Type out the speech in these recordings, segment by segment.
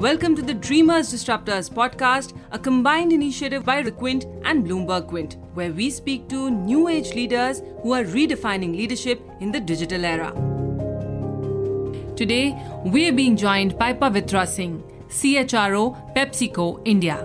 Welcome to the Dreamers Disruptors podcast, a combined initiative by Requint and Bloomberg Quint, where we speak to new age leaders who are redefining leadership in the digital era. Today, we are being joined by Pavitra Singh, CHRO, PepsiCo India.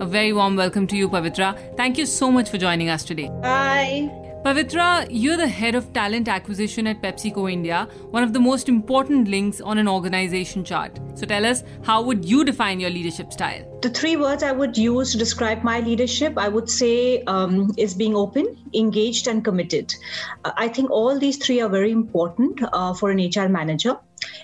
A very warm welcome to you, Pavitra. Thank you so much for joining us today. Hi. Pavitra, you're the head of talent acquisition at PepsiCo India, one of the most important links on an organization chart. So tell us, how would you define your leadership style? The three words I would use to describe my leadership, I would say, um, is being open, engaged, and committed. Uh, I think all these three are very important uh, for an HR manager.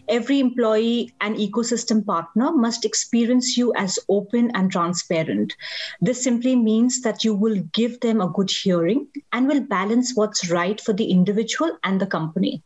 Every employee and ecosystem partner must experience you as open and transparent. This simply means that you will give them a good hearing and will balance what's right for the individual and the company.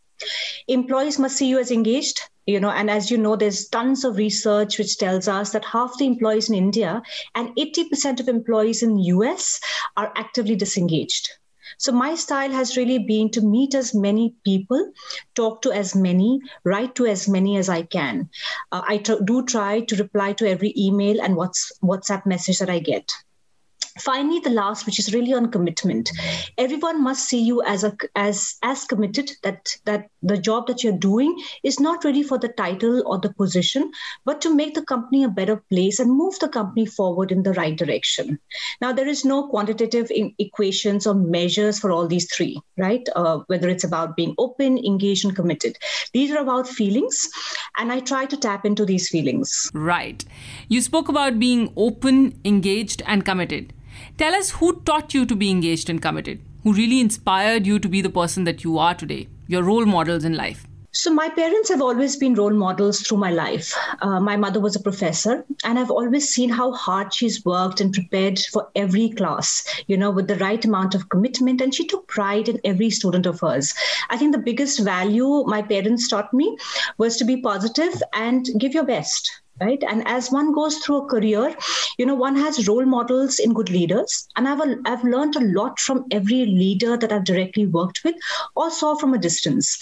Employees must see you as engaged, you know, and as you know, there's tons of research which tells us that half the employees in India and 80% of employees in the US are actively disengaged. So my style has really been to meet as many people, talk to as many, write to as many as I can. Uh, do try to reply to every email and what's WhatsApp message that I get finally the last which is really on commitment everyone must see you as a as as committed that that the job that you're doing is not really for the title or the position but to make the company a better place and move the company forward in the right direction. Now there is no quantitative equations or measures for all these three right? Uh, whether it's about being open engaged and committed. These are about feelings and i try to tap into these feelings. Right. You spoke about being open engaged and committed. Tell us who taught you to be engaged and committed, who really inspired you to be the person that you are today, your role models in life. So, my parents have always been role models through my life. Uh, my mother was a professor, and I've always seen how hard she's worked and prepared for every class, you know, with the right amount of commitment. And she took pride in every student of hers. I think the biggest value my parents taught me was to be positive and give your best right? And as one goes through a career you know one has role models in good leaders. And i've i've learned a lot from every leader that i've directly worked with or saw from a distance.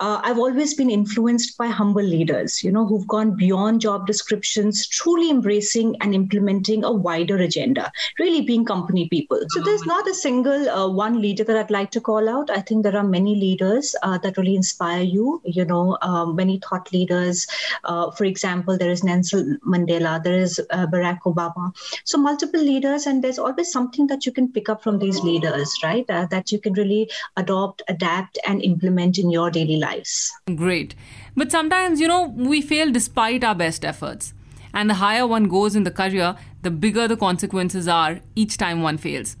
Uh, i've always been influenced by humble leaders you know who've gone beyond job descriptions truly embracing and implementing a wider agenda really being company people. So there's not a single uh, one leader that i'd like to call out. I think there are many leaders uh, that really inspire you. You know um, many thought leaders uh, for example there is Nelson Mandela, there is uh, Barack Obama. So multiple leaders, and there's always something that you can pick up from these leaders, right? Uh, that you can really adopt, adapt, and implement in your daily lives. Great. But sometimes, you know, we fail despite our best efforts. And the higher one goes in the career, the bigger the consequences are each time one fails.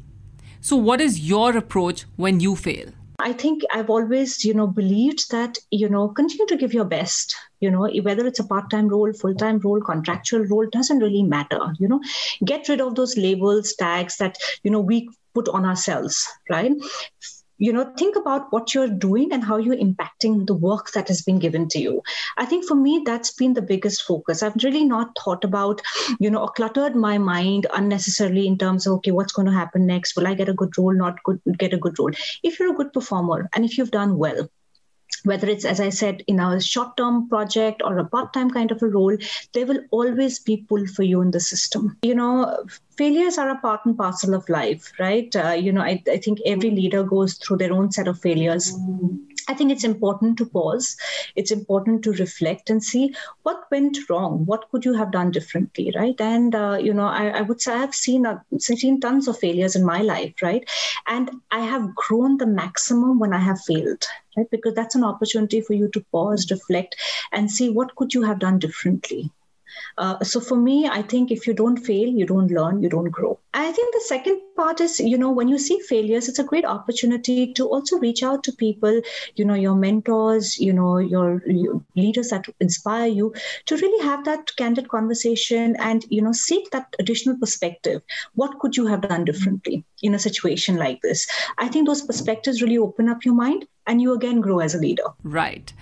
So, what is your approach when you fail? I think I've always, you know, believed that, you know, continue to give your best, you know, whether it's a part-time role, full-time role, contractual role, doesn't really matter, you know, get rid of those labels, tags that, you know, we put on ourselves, right? You know think about what you're doing and how you're impacting the work that has been given to you. I think for me that's been the biggest focus. I've really not thought about you know or cluttered my mind unnecessarily in terms of okay what's going to happen next? Will i get a good role? Not good get a good role. If you're a good performer and if you've done well whether it's as i said in a short term project or a part time kind of a role there will always be pull for you in the system you know failures are a part and parcel of life right uh, you know I, I think every leader goes through their own set of failures I think it's important to pause. It's important to reflect and see what went wrong. What could you have done differently, right? And uh, you know, I, I, would say I've seen uh, seen tons of failures in my life, right? And I have grown the maximum when I have failed, right? Because that's an opportunity for you to pause, reflect, and see what could you have done differently. Uh, so for me, I think if you don't fail, you don't learn, you don't grow. I think the second part is, you know, when you see failures, it's a great opportunity to also reach out to people, you know, your mentors, you know, your, your leaders that inspire you to really have that candid conversation and, you know, seek that additional perspective. What could you have done differently in a situation like this? I think those perspectives really open up your mind and you again grow as a leader. Right.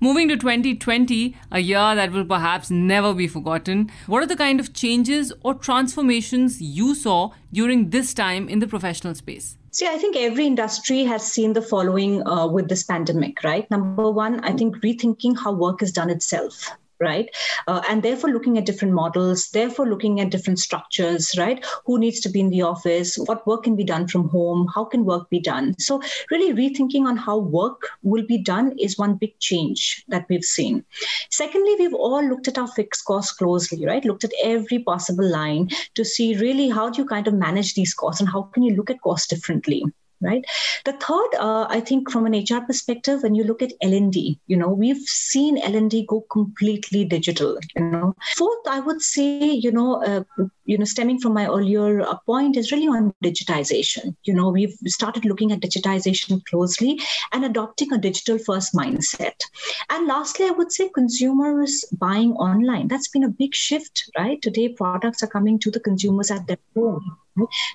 Moving to 2020, a year that will perhaps never be forgotten, what are the kind of changes or transformations you saw during this time in the professional space? See, I think every industry has seen the following uh, with this pandemic, right? Number one, I think rethinking how work is done itself right? Uh, and therefore looking at different models, therefore looking at different structures, right? Who needs to be in the office? What work can be done from home? How can work be done? So really rethinking on how work will be done is one big change that we've seen. Secondly, we've all looked at our fixed costs closely, right? Looked at every possible line to see really how do you kind of manage these costs and how can you look at costs differently right? The third uh, i think from an hr perspective when you look at l&d you know we've seen l&d go completely digital you know. Fourth i would say you know uh, you know stemming from my earlier uh, point is really on digitization. You know we've started looking at digitization closely and adopting a digital first mindset. And lastly i would say consumers buying online. That's been a big shift right? Today products are coming to the consumers at their home.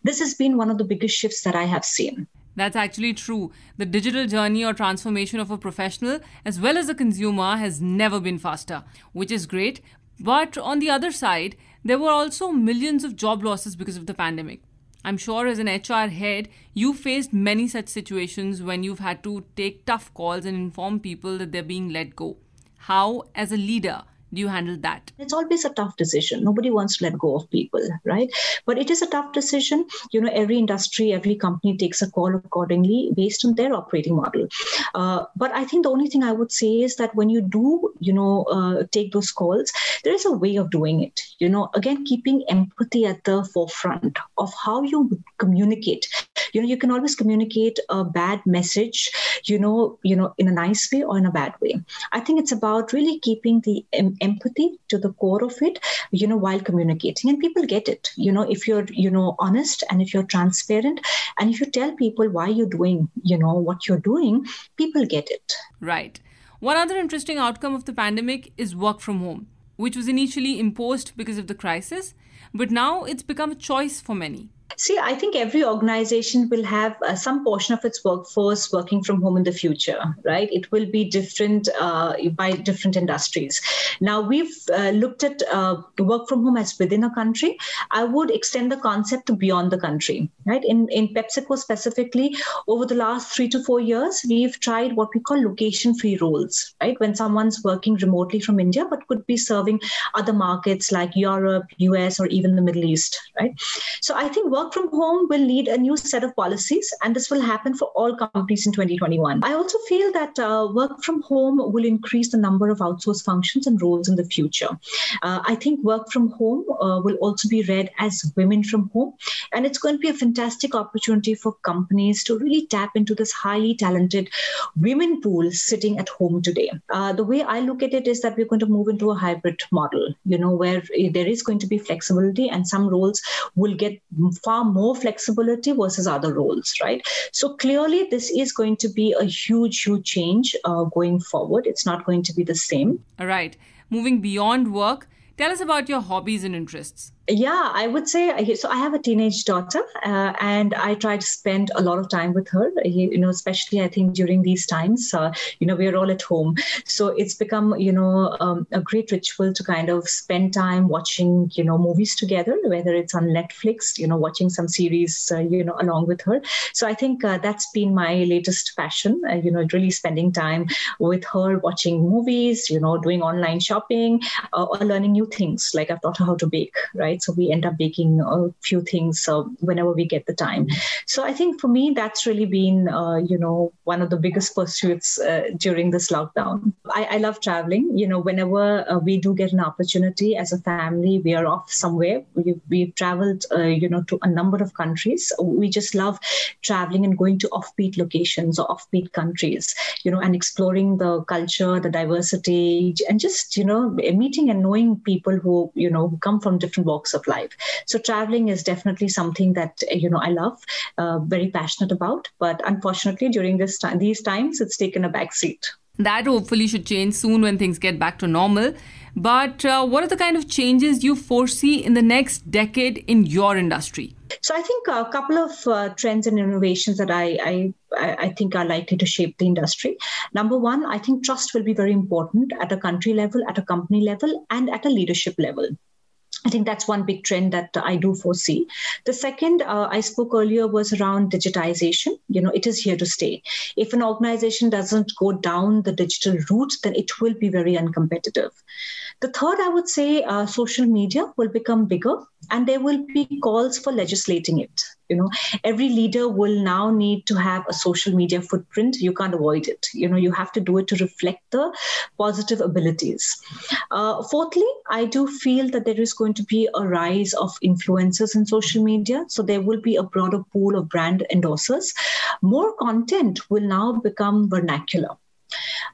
This has been one of the biggest shifts that I have seen. That's actually true. The digital journey or transformation of a professional as well as a consumer has never been faster, which is great. But on the other side, there were also millions of job losses because of the pandemic. I'm sure as an HR head, you faced many such situations when you've had to take tough calls and inform people that they're being let go. How, as a leader, do you handle that? It's always a tough decision. Nobody wants to let go of people right? But it is a tough decision. You know every industry every company takes a call accordingly based on their operating model. Uh, but i think the only thing i would say is that when you do you know uh, take those calls there is a way of doing it. You know again keeping empathy at the forefront of how you communicate you know you can always communicate a bad message you know you know in a nice way or in a bad way. I think it's about really keeping the em- empathy to the core of it you know while communicating. And people get it. You know if you're you know honest and if you're transparent and if you tell people why you're doing you know what you're doing people get it. Right. One other interesting outcome of the pandemic is work from home which was initially imposed because of the crisis but now it's become a choice for many See, I think every organization will have uh, some portion of its workforce working from home in the future, right? It will be different uh, by different industries. Now, we've uh, looked at uh, work from home as within a country. I would extend the concept to beyond the country, right? In, in PepsiCo specifically, over the last three to four years, we've tried what we call location free roles, right? When someone's working remotely from India, but could be serving other markets like Europe, US, or even the Middle East, right? So I think work from home will need a new set of policies, and this will happen for all companies in 2021. I also feel that uh, work from home will increase the number of outsourced functions and roles in the future. Uh, I think work from home uh, will also be read as women from home, and it's going to be a fantastic opportunity for companies to really tap into this highly talented women pool sitting at home today. Uh, the way I look at it is that we're going to move into a hybrid model, you know, where there is going to be flexibility and some roles will get far more flexibility versus other roles, right? So clearly, this is going to be a huge, huge change uh, going forward. It's not going to be the same. All right. Moving beyond work, tell us about your hobbies and interests yeah i would say so i have a teenage daughter uh, and i try to spend a lot of time with her you know especially i think during these times uh, you know we're all at home. So it's become you know um, a great ritual to kind of spend time watching you know movies together whether it's on netflix you know watching some series uh, you know along with her. So i think uh, that's been my latest passion uh, you know really spending time with her watching movies you know doing online shopping uh, or learning new things like i've taught her how to bake right right? So we end up baking a few things uh, whenever we get the time. So I think for me, that's really been, uh, you know, one of the biggest pursuits uh, during this lockdown. I, I, love traveling. You know, whenever uh, we do get an opportunity as a family, we are off somewhere. We've, we've traveled, uh, you know, to a number of countries. We just love traveling and going to offbeat locations or offbeat countries, you know, and exploring the culture, the diversity, and just, you know, meeting and knowing people who, you know, who come from different walks walks of life. So traveling is definitely something that you know I love, uh, very passionate about. But unfortunately, during this time, these times, it's taken a back seat. That hopefully should change soon when things get back to normal. But uh, what are the kind of changes you foresee in the next decade in your industry? So I think a couple of uh, trends and innovations that I, I I think are likely to shape the industry. Number one, I think trust will be very important at a country level, at a company level, and at a leadership level I think that's one big trend that I do foresee. The second uh, I spoke earlier was around digitization. You know, it is here to stay. If an organization doesn't go down the digital route, then it will be very uncompetitive. The third, I would say, uh, social media will become bigger, and there will be calls for legislating it. You know, every leader will now need to have a social media footprint. You can't avoid it. You know, you have to do it to reflect the positive abilities. Uh, fourthly, I do feel that there is going to be a rise of influencers in social media. So there will be a broader pool of brand endorsers. More content will now become vernacular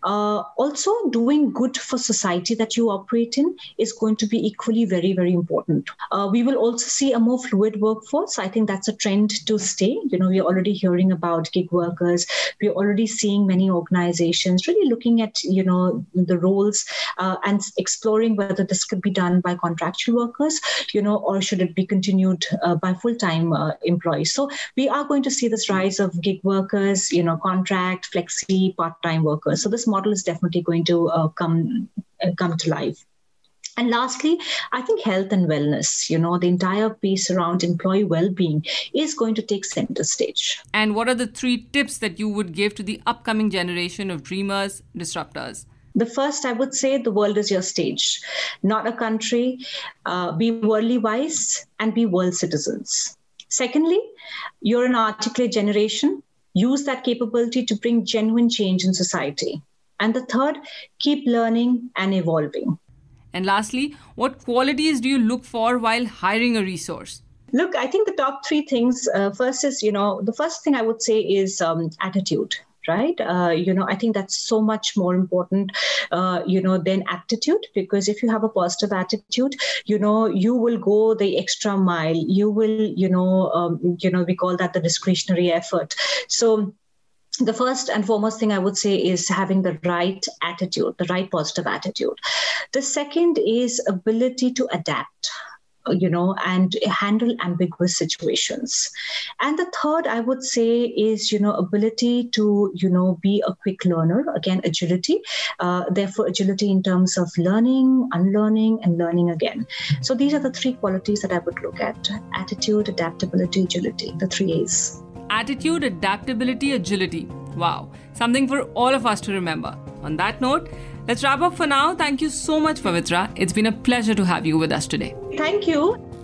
uh, also, doing good for society that you operate in is going to be equally very, very important. Uh, we will also see a more fluid workforce. I think that's a trend to stay. You know, we're already hearing about gig workers. We're already seeing many organizations really looking at, you know, the roles uh, and exploring whether this could be done by contractual workers, you know, or should it be continued uh, by full-time uh, employees. So we are going to see this rise of gig workers, you know, contract, flexi, part-time workers. So this model is definitely going to uh, come uh, come to life. And lastly, I think health and wellness, you know, the entire piece around employee well being is going to take center stage. And what are the three tips that you would give to the upcoming generation of dreamers, disruptors? The first, I would say, the world is your stage, not a country. Uh, be worldly wise and be world citizens. Secondly, you're an articulate generation. Use that capability to bring genuine change in society. And the third, keep learning and evolving. And lastly, what qualities do you look for while hiring a resource? Look, I think the top three things uh, first is, you know, the first thing I would say is um, attitude right uh, you know i think that's so much more important uh, you know than aptitude because if you have a positive attitude you know you will go the extra mile you will you know um, you know we call that the discretionary effort so the first and foremost thing I would say is having the right attitude, the right positive attitude. The second is ability to adapt you know and handle ambiguous situations. And the third i would say is you know ability to you know be a quick learner. Again agility uh, therefore agility in terms of learning unlearning and learning again. So these are the three qualities that i would look at. Attitude adaptability agility the three a's attitude, adaptability, agility. Wow, something for all of us to remember. On that note, let's wrap up for now. Thank you so much, Pavitra. It's been a pleasure to have you with us today. Thank you.